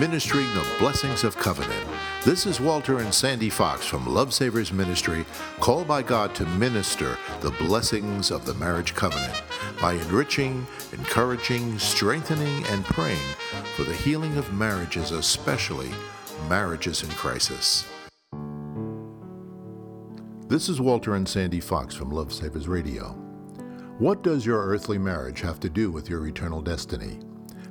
ministering the blessings of covenant. This is Walter and Sandy Fox from Love Savers Ministry, called by God to minister the blessings of the marriage covenant by enriching, encouraging, strengthening, and praying for the healing of marriages, especially marriages in crisis. This is Walter and Sandy Fox from Love Savers Radio. What does your earthly marriage have to do with your eternal destiny?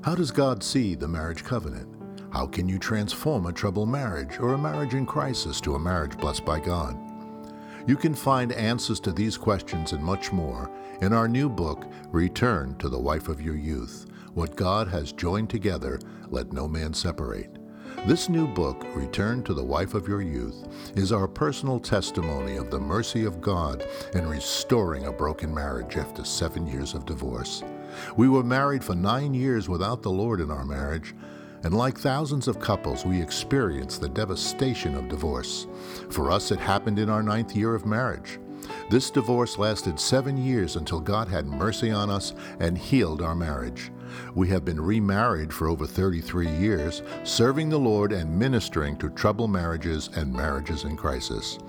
How does God see the marriage covenant? How can you transform a troubled marriage or a marriage in crisis to a marriage blessed by God? You can find answers to these questions and much more in our new book, Return to the Wife of Your Youth What God Has Joined Together, Let No Man Separate. This new book, Return to the Wife of Your Youth, is our personal testimony of the mercy of God in restoring a broken marriage after seven years of divorce. We were married for nine years without the Lord in our marriage, and like thousands of couples, we experienced the devastation of divorce. For us, it happened in our ninth year of marriage. This divorce lasted seven years until God had mercy on us and healed our marriage. We have been remarried for over 33 years, serving the Lord and ministering to troubled marriages and marriages in crisis.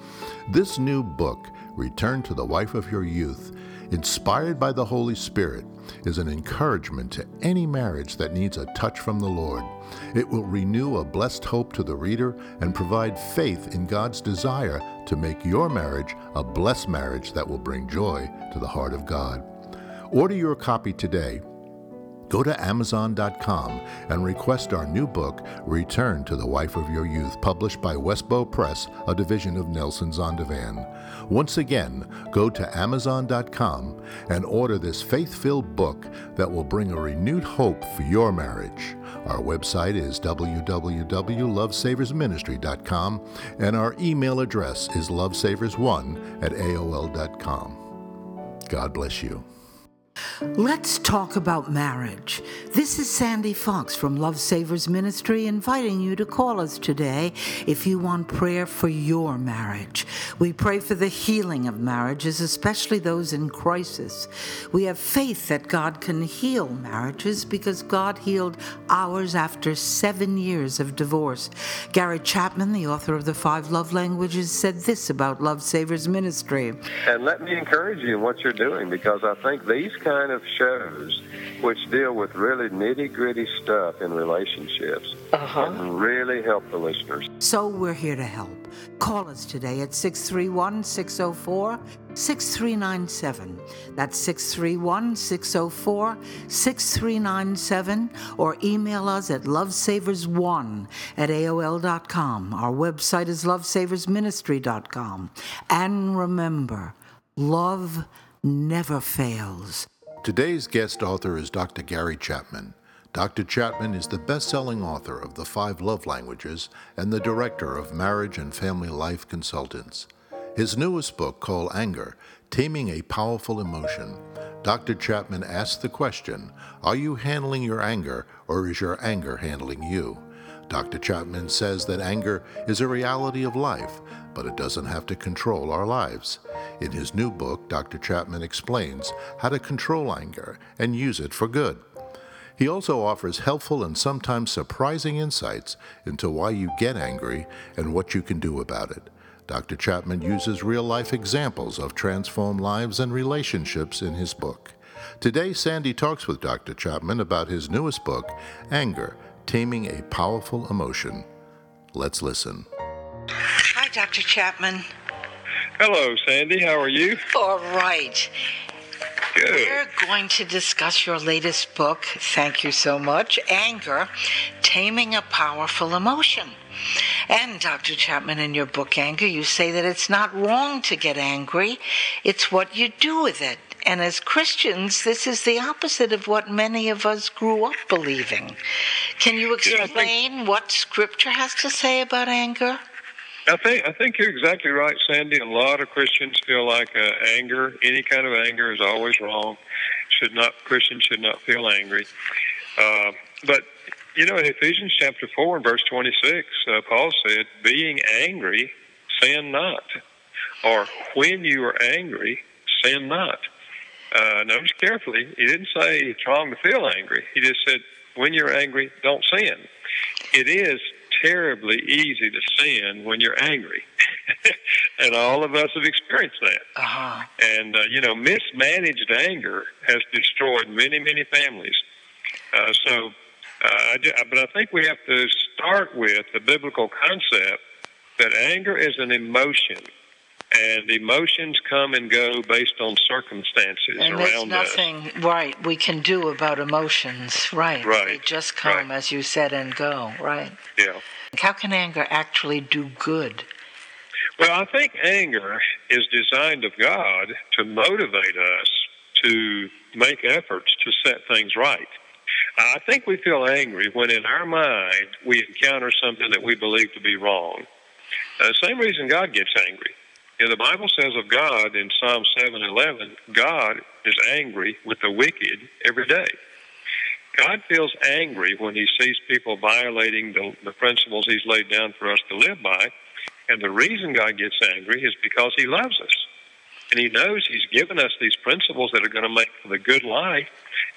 This new book, Return to the Wife of Your Youth, inspired by the Holy Spirit, is an encouragement to any marriage that needs a touch from the Lord. It will renew a blessed hope to the reader and provide faith in God's desire to make your marriage a blessed marriage that will bring joy to the heart of God. Order your copy today Go to Amazon.com and request our new book, Return to the Wife of Your Youth, published by Westbow Press, a division of Nelson Zondervan. Once again, go to Amazon.com and order this faith filled book that will bring a renewed hope for your marriage. Our website is www.lovesaversministry.com and our email address is lovesavers1 at AOL.com. God bless you. Let's talk about marriage. This is Sandy Fox from Love Savers Ministry inviting you to call us today if you want prayer for your marriage. We pray for the healing of marriages, especially those in crisis. We have faith that God can heal marriages because God healed ours after seven years of divorce. Gary Chapman, the author of The Five Love Languages, said this about Love Savers Ministry. And let me encourage you in what you're doing because I think these kind of shows which deal with really nitty gritty stuff in relationships uh-huh. can really help the listeners. So we're here to help. Call us today at 631 604 6397. That's 631 604 6397. Or email us at lovesavers1 at AOL.com. Our website is lovesaversministry.com. And remember, love never fails. Today's guest author is Dr. Gary Chapman. Dr. Chapman is the best selling author of The Five Love Languages and the director of Marriage and Family Life Consultants. His newest book, called Anger Taming a Powerful Emotion, Dr. Chapman asks the question Are you handling your anger, or is your anger handling you? Dr. Chapman says that anger is a reality of life, but it doesn't have to control our lives. In his new book, Dr. Chapman explains how to control anger and use it for good. He also offers helpful and sometimes surprising insights into why you get angry and what you can do about it. Dr. Chapman uses real life examples of transformed lives and relationships in his book. Today, Sandy talks with Dr. Chapman about his newest book, Anger Taming a Powerful Emotion. Let's listen. Hi, Dr. Chapman. Hello, Sandy. How are you? All right. Good. We're going to discuss your latest book. Thank you so much. Anger Taming a Powerful Emotion. And Dr. Chapman, in your book Anger, you say that it's not wrong to get angry, it's what you do with it. and as Christians, this is the opposite of what many of us grew up believing. Can you explain what Scripture has to say about anger? I think I think you're exactly right, Sandy. A lot of Christians feel like uh, anger, any kind of anger, is always wrong. Should not Christians should not feel angry. Uh, but you know, in Ephesians chapter four and verse twenty six, uh, Paul said, "Being angry, sin not," or "When you are angry, sin not." Uh, notice carefully, he didn't say it's wrong to feel angry. He just said, "When you're angry, don't sin." It is terribly easy to sin when you're angry. and all of us have experienced that. Uh-huh. And, uh, you know, mismanaged anger has destroyed many, many families. Uh, so, uh, but I think we have to start with the biblical concept that anger is an emotion. And emotions come and go based on circumstances and around there's nothing, us. right, we can do about emotions, right? Right. They just come, right. as you said, and go, right? Yeah. How can anger actually do good? Well, I think anger is designed of God to motivate us to make efforts to set things right. I think we feel angry when in our mind we encounter something that we believe to be wrong. Uh, same reason God gets angry. The Bible says of God in Psalm 7:11, God is angry with the wicked every day. God feels angry when he sees people violating the, the principles he's laid down for us to live by. And the reason God gets angry is because he loves us. And he knows he's given us these principles that are going to make for the good life.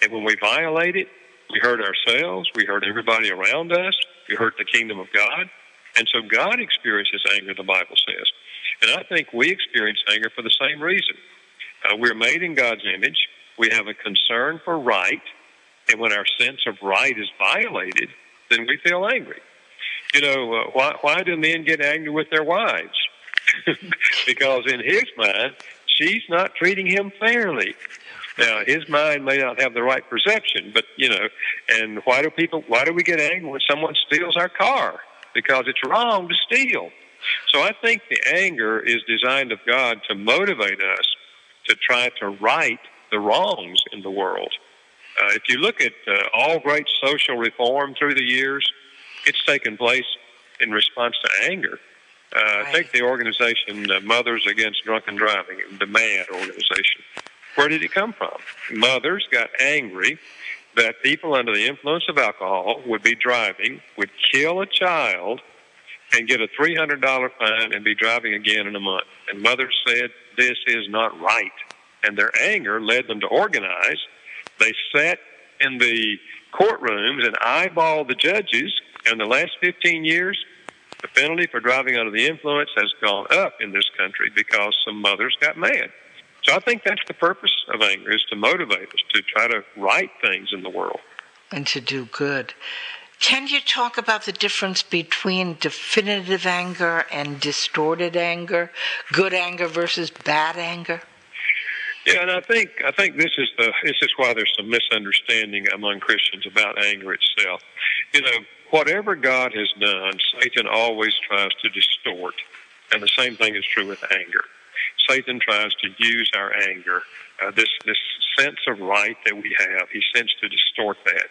And when we violate it, we hurt ourselves, we hurt everybody around us, we hurt the kingdom of God. And so God experiences anger, the Bible says. And I think we experience anger for the same reason. Uh, we're made in God's image. We have a concern for right and when our sense of right is violated, then we feel angry. You know, uh, why, why do men get angry with their wives? because in his mind, she's not treating him fairly. Now, his mind may not have the right perception, but you know, and why do people? Why do we get angry when someone steals our car? Because it's wrong to steal. So I think the anger is designed of God to motivate us to try to right the wrongs in the world. Uh, if you look at uh, all great social reform through the years, it's taken place in response to anger. Uh, right. Take the organization uh, Mothers Against Drunken Driving, the MADD organization. Where did it come from? Mothers got angry that people under the influence of alcohol would be driving, would kill a child, and get a $300 fine and be driving again in a month. And mothers said, This is not right. And their anger led them to organize they sat in the courtrooms and eyeballed the judges. In the last 15 years, the penalty for driving under the influence has gone up in this country because some mothers got mad. So I think that's the purpose of anger is to motivate us to try to right things in the world and to do good. Can you talk about the difference between definitive anger and distorted anger, good anger versus bad anger? Yeah, and I think I think this is the this is why there's some misunderstanding among Christians about anger itself. You know, whatever God has done, Satan always tries to distort, and the same thing is true with anger. Satan tries to use our anger, uh, this this sense of right that we have. He tends to distort that,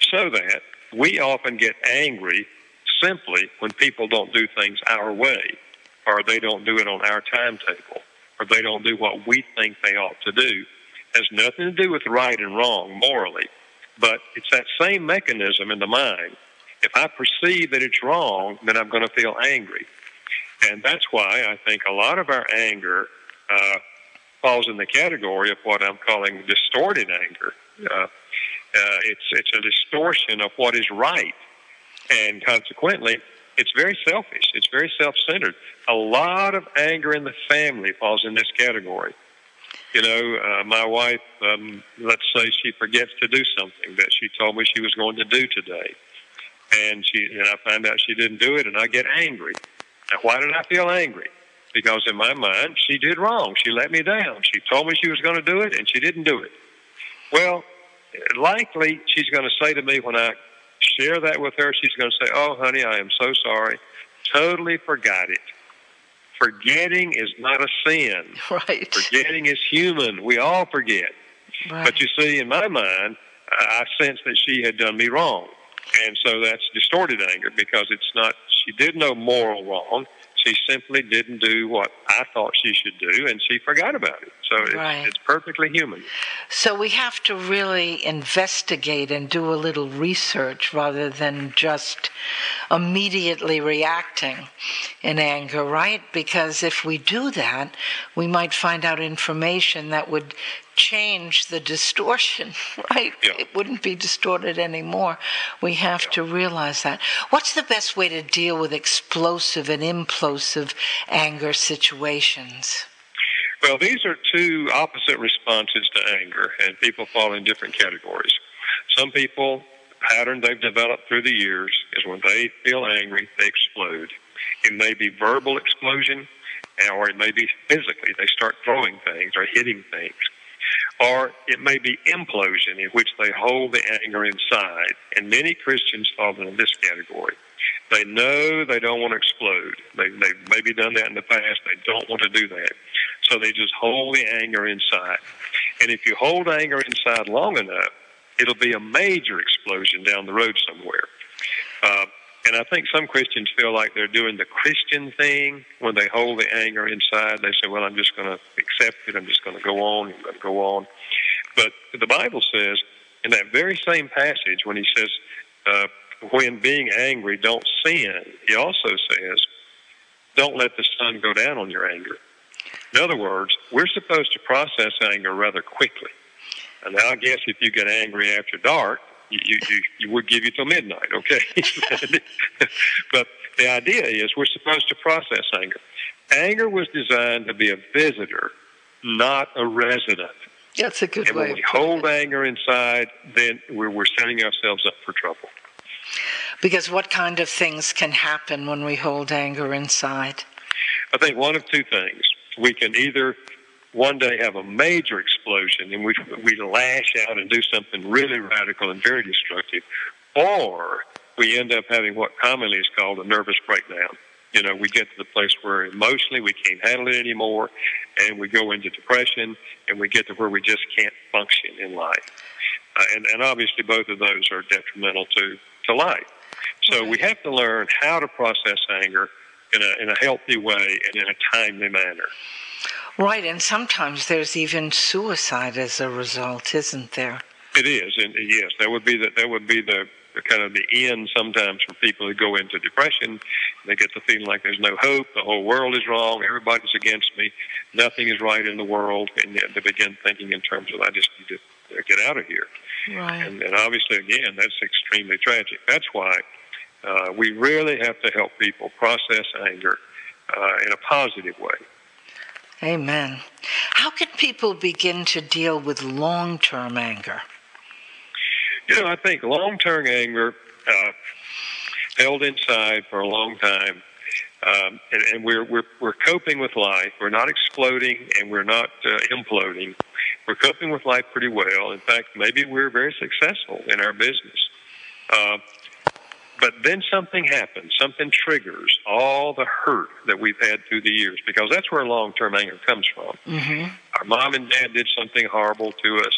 so that we often get angry simply when people don't do things our way, or they don't do it on our timetable or they don't do what we think they ought to do. It has nothing to do with right and wrong morally, but it's that same mechanism in the mind. If I perceive that it's wrong, then I'm going to feel angry. And that's why I think a lot of our anger uh, falls in the category of what I'm calling distorted anger. Uh, uh, it's it's a distortion of what is right, and consequently, it's very selfish. It's very self-centered. A lot of anger in the family falls in this category. You know, uh, my wife, um, let's say she forgets to do something that she told me she was going to do today, and she and I find out she didn't do it, and I get angry. Now, why did I feel angry? Because in my mind, she did wrong. She let me down. She told me she was going to do it, and she didn't do it. Well, likely she's going to say to me when I share that with her, she's going to say, Oh, honey, I am so sorry. Totally forgot it. Forgetting is not a sin. Right. Forgetting is human. We all forget. Right. But you see, in my mind, I sense that she had done me wrong. And so that's distorted anger because it's not, she did no moral wrong. She simply didn't do what I thought she should do, and she forgot about it. So it's, Right. it's perfectly human. So we have to really investigate and do a little research rather than just immediately reacting in anger, right? Because if we do that, we might find out information that would change the distortion, right? Yeah. It wouldn't be distorted anymore. We have to realize that. What's the best way to deal with explosive and implosive anger situations? Well, these are two opposite responses to anger, and people fall in different categories. Some people, the pattern they've developed through the years is when they feel angry, they explode. It may be verbal explosion, or it may be physically. They start throwing things or hitting things. Or it may be implosion, in which they hold the anger inside. And many Christians fall into this category. They know they don't want to explode. They, they've maybe done that in the past. They don't want to do that. So they just hold the anger inside. And if you hold anger inside long enough, it'll be a major explosion down the road somewhere. Uh, and I think some Christians feel like they're doing the Christian thing when they hold the anger inside. They say, well, I'm just going to accept it. I'm just going to go on. I'm going to go on. But the Bible says in that very same passage when he says, uh, when being angry, don't sin, he also says, don't let the sun go down on your anger. In other words, we're supposed to process anger rather quickly. And now I guess if you get angry after dark, you, you, you, you would give you till midnight, okay? but the idea is we're supposed to process anger. Anger was designed to be a visitor, not a resident. That's a good And way. when we hold it. anger inside, then we're, we're setting ourselves up for trouble. Because what kind of things can happen when we hold anger inside? I think one of two things. We can either one day have a major explosion in which we lash out and do something really radical and very destructive, or we end up having what commonly is called a nervous breakdown. You know, we get to the place where emotionally we can't handle it anymore, and we go into depression, and we get to where we just can't function in life. Uh, and, and obviously, both of those are detrimental to, to life. So we have to learn how to process anger in a, in a healthy way and in a timely manner. Right, and sometimes there's even suicide as a result, isn't there? It is, and yes, that would be the, that would be the, the kind of the end sometimes for people who go into depression. They get the feeling like there's no hope, the whole world is wrong, everybody's against me, nothing is right in the world, and they begin thinking in terms of I just need to get out of here. Right. And, and obviously, again, that's extremely tragic. That's why uh, we really have to help people process anger uh, in a positive way. Amen. How can people begin to deal with long term anger? You know, I think long-term anger uh, held inside for a long time, um, and, and we're we're we're coping with life. We're not exploding, and we're not uh, imploding. We're coping with life pretty well. In fact, maybe we're very successful in our business. Uh, but then something happens. Something triggers all the hurt that we've had through the years, because that's where long-term anger comes from. Mm-hmm. Our mom and dad did something horrible to us.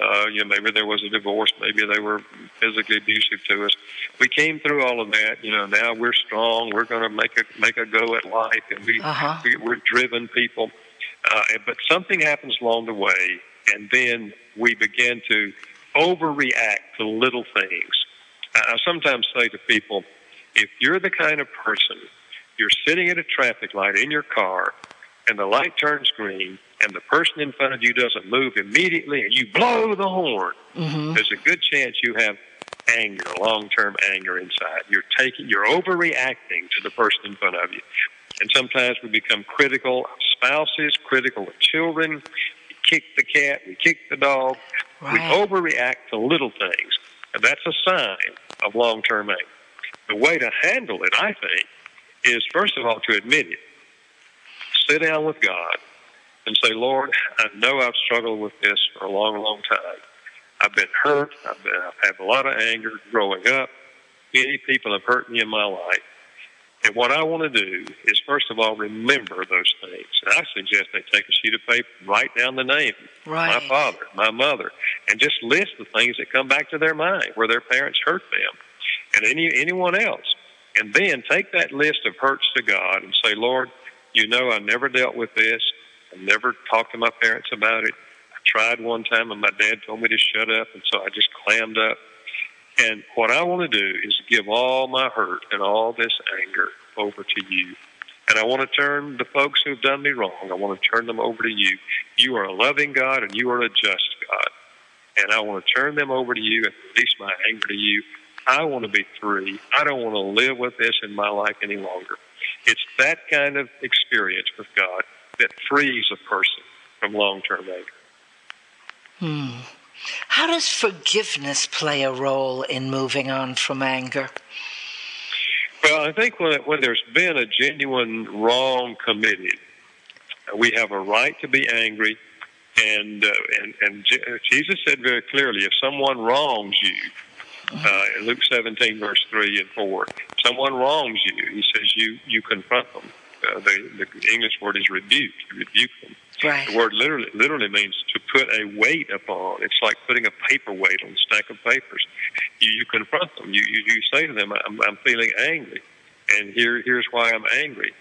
Uh, you know, maybe there was a divorce. Maybe they were physically abusive to us. We came through all of that. You know, now we're strong. We're going to make a make a go at life, and we, Uh-huh. we we're driven people. Uh, but something happens along the way, and then we begin to overreact to little things. I sometimes say to people, if you're the kind of person you're sitting at a traffic light in your car, and the light turns green, and the person in front of you doesn't move immediately, and you blow the horn, Mm-hmm. there's a good chance you have anger, long-term anger inside. You're taking, you're overreacting to the person in front of you, and sometimes we become critical of spouses, critical of children. We kick the cat, we kick the dog. We overreact to little things, and that's a sign of long-term anger. The way to handle it, I think, is first of all to admit it. Sit down with God and say, Lord, I know I've struggled with this for a long, long time. I've been hurt. I've, been, I've had a lot of anger growing up. Many people have hurt me in my life. And what I want to do is, first of all, remember those things. And I suggest they take a sheet of paper, write down the name, right. my father, my mother, and just list the things that come back to their mind where their parents hurt them, and any anyone else. And then take that list of hurts to God and say, Lord, you know I never dealt with this. I never talked to my parents about it. I tried one time, and my dad told me to shut up, and so I just clammed up. And what I want to do is give all my hurt and all this anger over to you. And I want to turn the folks who've done me wrong, I want to turn them over to you. You are a loving God and you are a just God. And I want to turn them over to you and release my anger to you. I want to be free. I don't want to live with this in my life any longer. It's that kind of experience with God that frees a person from long term anger. Hmm. How does forgiveness play a role in moving on from anger? Well, I think when, when there's been a genuine wrong committed, we have a right to be angry. And, uh, and, and Jesus said very clearly if someone wrongs you, uh, in Luke 17, verse 3 and 4, someone wrongs you, he says you, you confront them. Uh, the, the English word is rebuke. You rebuke them. Right. The word literally literally means to put a weight upon. It's like putting a paperweight on a stack of papers. You, you confront them. You, you you say to them, "I'm, I'm feeling angry, and here here's why I'm angry,"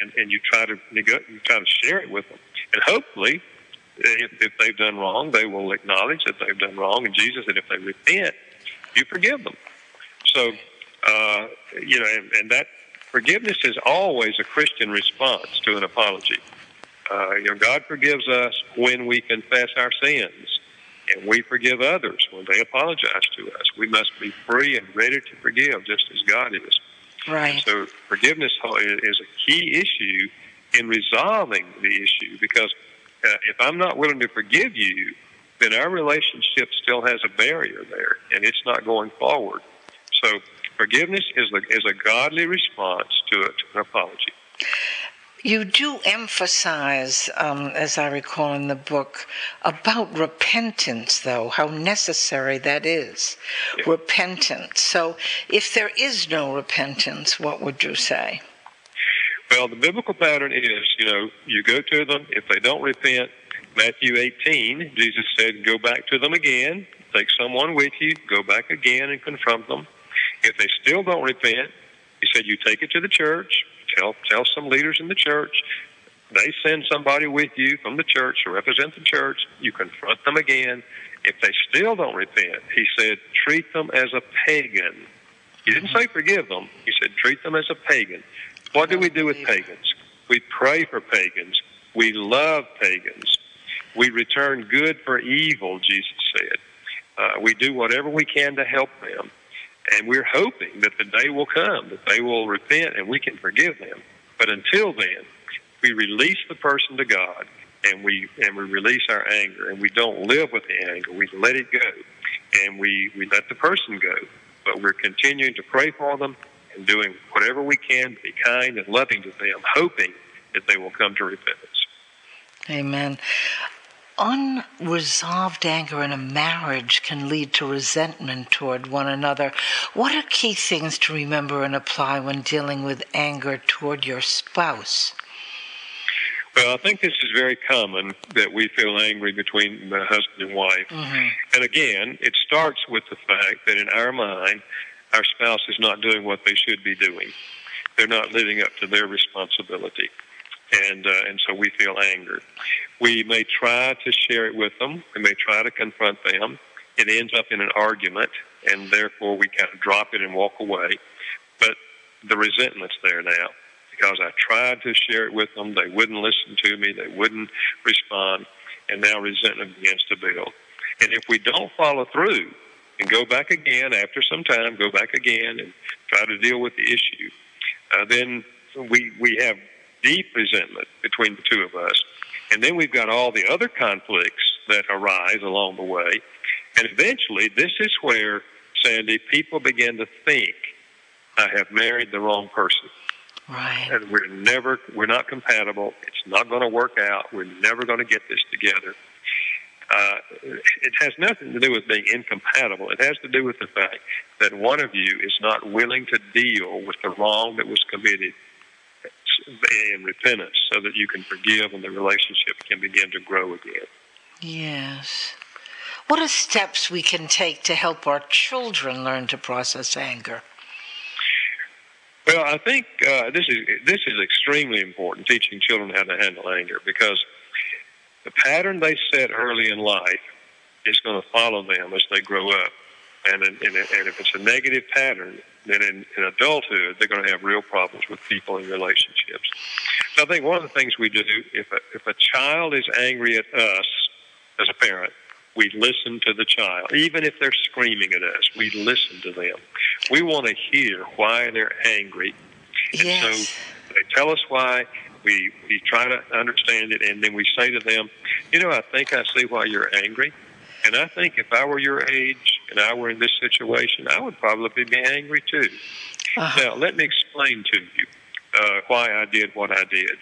and and you try to you try to share it with them, and hopefully, if, if they've done wrong, they will acknowledge that they've done wrong, and Jesus said, if they repent, you forgive them. So, uh, you know, and, and that forgiveness is always a Christian response to an apology. Uh, you know, God forgives us when we confess our sins, and we forgive others when they apologize to us. We must be free and ready to forgive, just as God is. Right. So forgiveness is a key issue in resolving the issue because uh, if I'm not willing to forgive you, then our relationship still has a barrier there, and it's not going forward. So forgiveness is a, is a godly response to, a, to an apology. You do emphasize, um, as I recall in the book, about repentance, though, how necessary that is. Yeah. Repentance. So, if there is no repentance, what would you say? Well, the biblical pattern is, you know, you go to them. If they don't repent, Matthew 18, Jesus said, go back to them again, take someone with you, go back again and confront them. If they still don't repent, he said, you take it to the church, tell tell some leaders in the church. They send somebody with you from the church to represent the church. You confront them again. If they still don't repent, he said, treat them as a pagan. He didn't say forgive them. He said, treat them as a pagan. What do we do with pagans? We pray for pagans. We love pagans. We return good for evil, Jesus said. Uh, we do whatever we can to help them. And we're hoping that the day will come that they will repent and we can forgive them. But until then, we release the person to God and we and we release our anger and we don't live with the anger. We let it go and we, we let the person go. But we're continuing to pray for them and doing whatever we can to be kind and loving to them, hoping that they will come to repentance. Amen unresolved anger in a marriage can lead to resentment toward one another. What are key things to remember and apply when dealing with anger toward your spouse? Well, I think this is very common that we feel angry between the husband and wife. Mm-hmm. And again, it starts with the fact that in our mind, our spouse is not doing what they should be doing. They're not living up to their responsibility and uh, and so we feel anger. We may try to share it with them. We may try to confront them. It ends up in an argument, and therefore we kind of drop it and walk away. But the resentment's there now because I tried to share it with them. They wouldn't listen to me. They wouldn't respond, and now resentment begins to build. And if we don't follow through and go back again after some time, go back again and try to deal with the issue, uh, then we we have deep resentment between the two of us. And then we've got all the other conflicts that arise along the way. And eventually, this is where, Sandy, people begin to think, I have married the wrong person. Right. And we're never, we're not compatible. It's not going to work out. We're never going to get this together. Uh, it has nothing to do with being incompatible. It has to do with the fact that one of you is not willing to deal with the wrong that was committed in repentance so that you can forgive and the relationship can begin to grow again. Yes. What are steps we can take to help our children learn to process anger? Well, I think uh, this is this is extremely important. Teaching children how to handle anger because the pattern they set early in life is going to follow them as they grow up, and and, and if it's a negative pattern, then in, in adulthood they're going to have real problems with people and relationships. So I think one of the things we do if a, if a child is angry at us as a parent, we listen to the child. Even if they're screaming at us, we listen to them. We want to hear why they're angry. And yes. so they tell us why. We, we try to understand it, and then we say to them, You know, I think I see why you're angry. And I think if I were your age and I were in this situation, I would probably be angry too. Uh-huh. Now, let me explain to you uh, why I did what I did.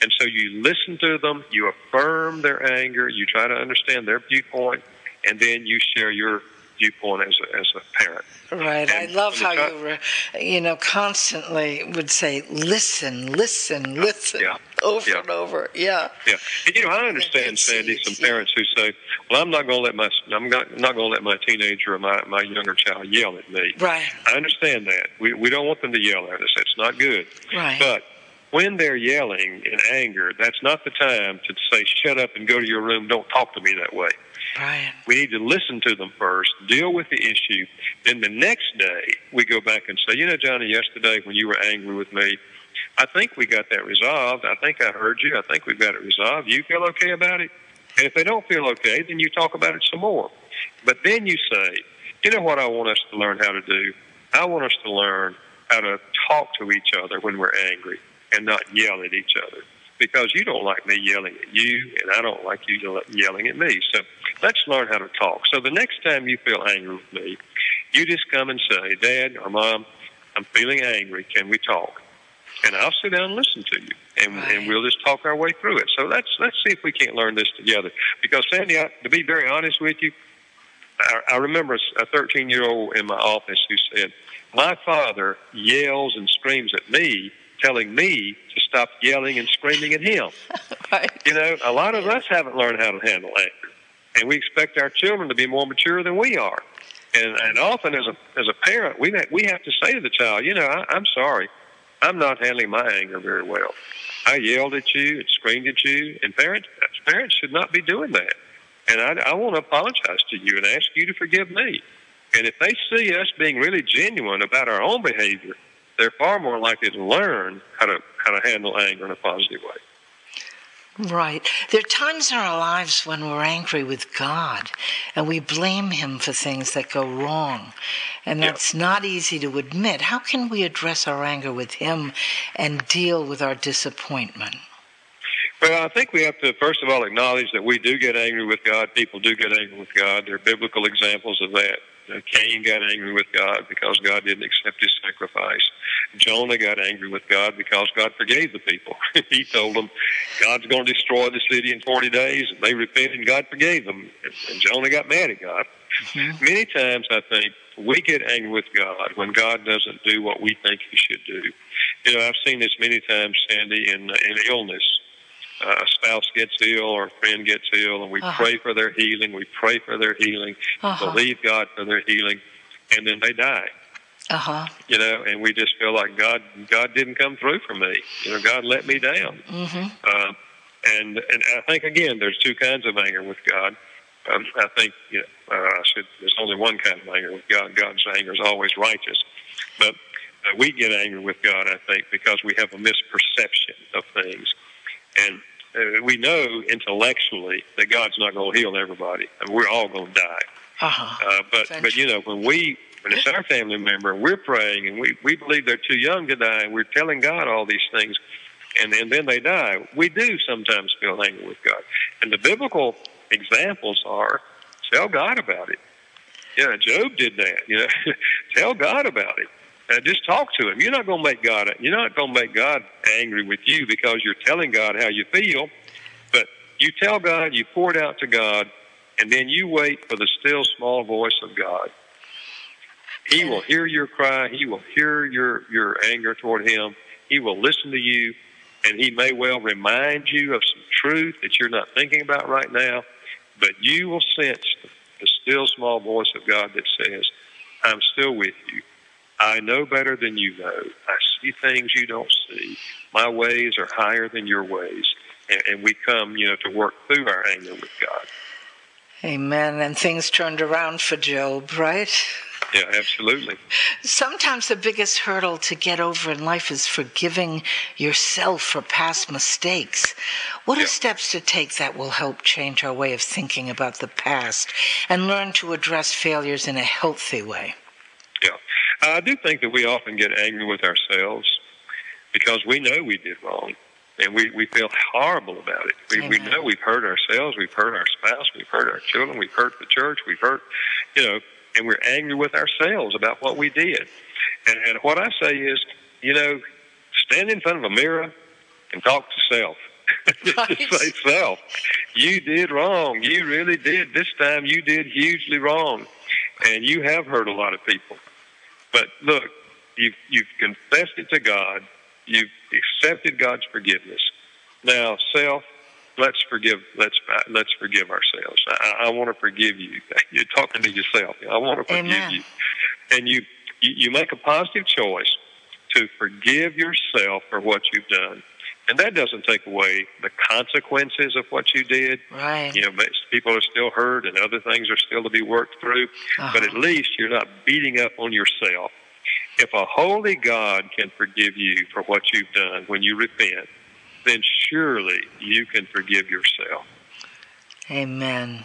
And so you listen to them, you affirm their anger, you try to understand their viewpoint, and then you share your viewpoint as a, as a parent. Right. And I love how you, were, you know, constantly would say, "Listen, listen, listen," yeah. over yeah. and over. Yeah. Yeah. And you know, I understand, Sandy, some parents who say, "Well, I'm not going to let my I'm not, not going to let my teenager or my my younger child yell at me." Right. I understand that. We we don't want them to yell at us. That's not good. Right. But when they're yelling in anger, that's not the time to say, shut up and go to your room. Don't talk to me that way. Right. We need to listen to them first, deal with the issue. Then the next day, we go back and say, you know, Johnny, yesterday when you were angry with me, I think we got that resolved. I think I heard you. I think we've got it resolved. You feel okay about it? And if they don't feel okay, then you talk about it some more. But then you say, you know what I want us to learn how to do? I want us to learn how to talk to each other when we're angry and not yell at each other because you don't like me yelling at you and I don't like you yelling at me. So let's learn how to talk. So the next time you feel angry with me, you just come and say, Dad or Mom, I'm feeling angry. Can we talk? And I'll sit down and listen to you, and, right. and we'll just talk our way through it. So let's let's see if we can't learn this together. Because Sandy, I, to be very honest with you, I, I remember a 13 year old in my office who said, "My father yells and screams at me telling me to stop yelling and screaming at him. right. You know, a lot of us haven't learned how to handle anger, and we expect our children to be more mature than we are. And, and often, as a as a parent, we we have to say to the child, you know, I, I'm sorry, I'm not handling my anger very well. I yelled at you and screamed at you, and parents parents should not be doing that. And I, I want to apologize to you and ask you to forgive me. And if they see us being really genuine about our own behavior, they're far more likely to learn how to how to handle anger in a positive way. Right. There are times in our lives when we're angry with God and we blame Him for things that go wrong. And that's yeah. not easy to admit. How can we address our anger with Him and deal with our disappointment? Well, I think we have to, first of all, acknowledge that we do get angry with God. People do get angry with God. There are biblical examples of that. Cain got angry with God because God didn't accept his sacrifice. Jonah got angry with God because God forgave the people. he told them God's going to destroy the city in 40 days. They repented and God forgave them. And Jonah got mad at God. Mm-hmm. Many times, I think, we get angry with God when God doesn't do what we think he should do. You know, I've seen this many times, Sandy, in, in illness uh, a spouse gets ill or a friend gets ill, and we uh-huh. pray for their healing. We pray for their healing, uh-huh. believe God for their healing, and then they die. Uh-huh. You know, and we just feel like God, God didn't come through for me. You know, God let me down. Mm-hmm. Uh, and and I think again, there's two kinds of anger with God. Um, I think you know, uh, I should. There's only one kind of anger with God. God's anger is always righteous, but uh, we get angry with God. I think because we have a misperception of things, and uh, we know intellectually that God's not going to heal everybody, and we're all going to die. Uh-huh. Uh, but but you know when we when it's our family member and we're praying and we we believe they're too young to die and we're telling God all these things, and and then they die, we do sometimes feel angry with God. And the biblical examples are tell God about it. Yeah, Job did that. You know, tell God about it. Uh, just talk to him. You're not going to make God. You're not going to make God angry with you because you're telling God how you feel. But you tell God, you pour it out to God, and then you wait for the still small voice of God. He will hear your cry. He will hear your, your anger toward him. He will listen to you, and he may well remind you of some truth that you're not thinking about right now, but you will sense the still small voice of God that says, I'm still with you. I know better than you know. I see things you don't see. My ways are higher than your ways. And, and we come, you know, to work through our anger with God. Amen. And things turned around for Job, right? Yeah, absolutely. Sometimes the biggest hurdle to get over in life is forgiving yourself for past mistakes. What yeah. are steps to take that will help change our way of thinking about the past and learn to address failures in a healthy way? Yeah. I do think that we often get angry with ourselves because we know we did wrong and we, we feel horrible about it. We, we know we've hurt ourselves, we've hurt our spouse, we've hurt our children, we've hurt the church, we've hurt, you know, and we're angry with ourselves about what we did. And, and what I say is, you know, stand in front of a mirror and talk to self. Right. Just say, self, you did wrong. You really did. This time you did hugely wrong. And you have hurt a lot of people. But look, you've, you've confessed it to God. You've accepted God's forgiveness. Now, self, let's forgive. Let's let's forgive ourselves. I, I want to forgive you. You're talking to yourself. I want to forgive Amen. you, and you, you you make a positive choice to forgive yourself for what you've done. And that doesn't take away the consequences of what you did. Right. You know, people are still hurt and other things are still to be worked through. Uh-huh. But at least you're not beating up on yourself. If a holy God can forgive you for what you've done when you repent, then surely you can forgive yourself. Amen.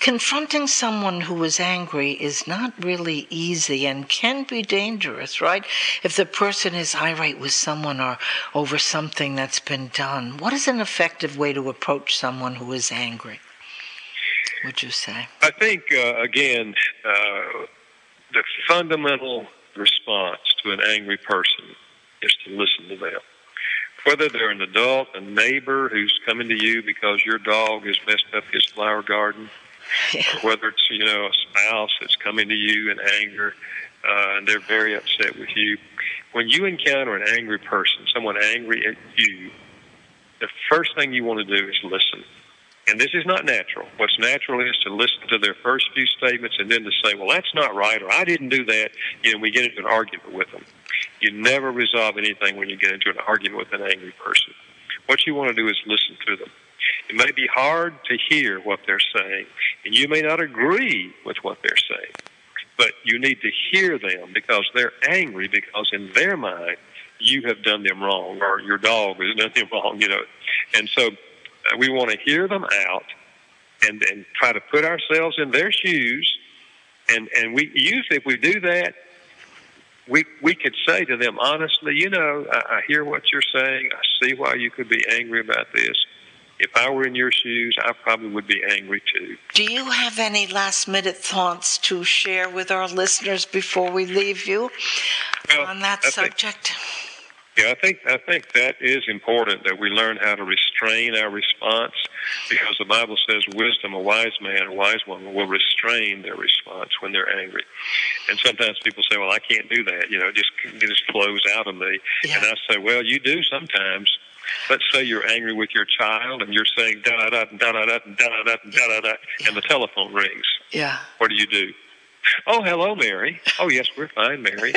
Confronting someone who is angry is not really easy and can be dangerous, right? If the person is irate with someone or over something that's been done, what is an effective way to approach someone who is angry? Would you say? I think, uh, again, uh, the fundamental response to an angry person is to listen to them whether they're an adult, a neighbor who's coming to you because your dog has messed up his flower garden, yeah. or whether it's you know a spouse that's coming to you in anger uh, and they're very upset with you. When you encounter an angry person, someone angry at you, the first thing you want to do is listen. And this is not natural. What's natural is to listen to their first few statements and then to say, well, that's not right, or I didn't do that. You know, we get into an argument with them. You never resolve anything when you get into an argument with an angry person. What you want to do is listen to them. It may be hard to hear what they're saying, and you may not agree with what they're saying, but you need to hear them because they're angry because in their mind you have done them wrong or your dog has done them wrong, you know. And so uh, we want to hear them out and, and try to put ourselves in their shoes. And, and we usually, if we do that, we we could say to them honestly, you know, I, I hear what you're saying. I see why you could be angry about this. If I were in your shoes, I probably would be angry too. Do you have any last minute thoughts to share with our listeners before we leave you well, on that I subject? Think, yeah, I think I think that is important that we learn how to restrain our response because the Bible says wisdom, a wise man, a wise woman will restrain their response when they're angry. And sometimes people say, "Well, I can't do that." You know, it just it just flows out of me. Yeah. And I say, "Well, you do sometimes." Let's say you're angry with your child and you're saying da da da da da da da da da da and the telephone rings. Yeah. What do you do? Oh, hello, Mary. Oh, yes, we're fine, Mary.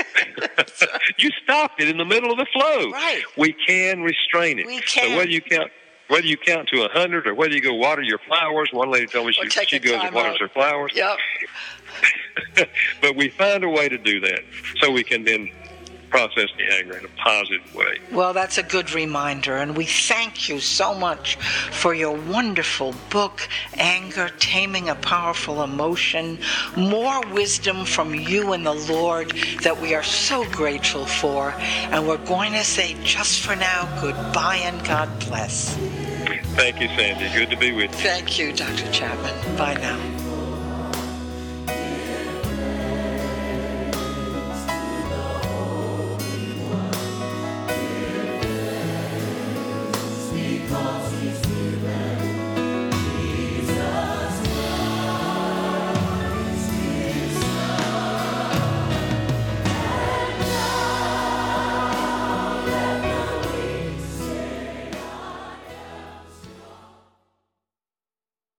you stopped it in the middle of the flow. Right. We can restrain it. We can. So whether you count whether you count to a hundred or whether you go water your flowers, one lady told me she, she goes and waters out. her flowers. Yep. but we find a way to do that so we can then process the anger in a positive way. Well, that's a good reminder, and we thank you so much for your wonderful book, Anger Taming a Powerful Emotion. More wisdom from you and the Lord that we are so grateful for. And we're going to say, just for now, goodbye and God bless. Thank you, Sandy. Good to be with you. Thank you, Dr. Chapman. Bye now.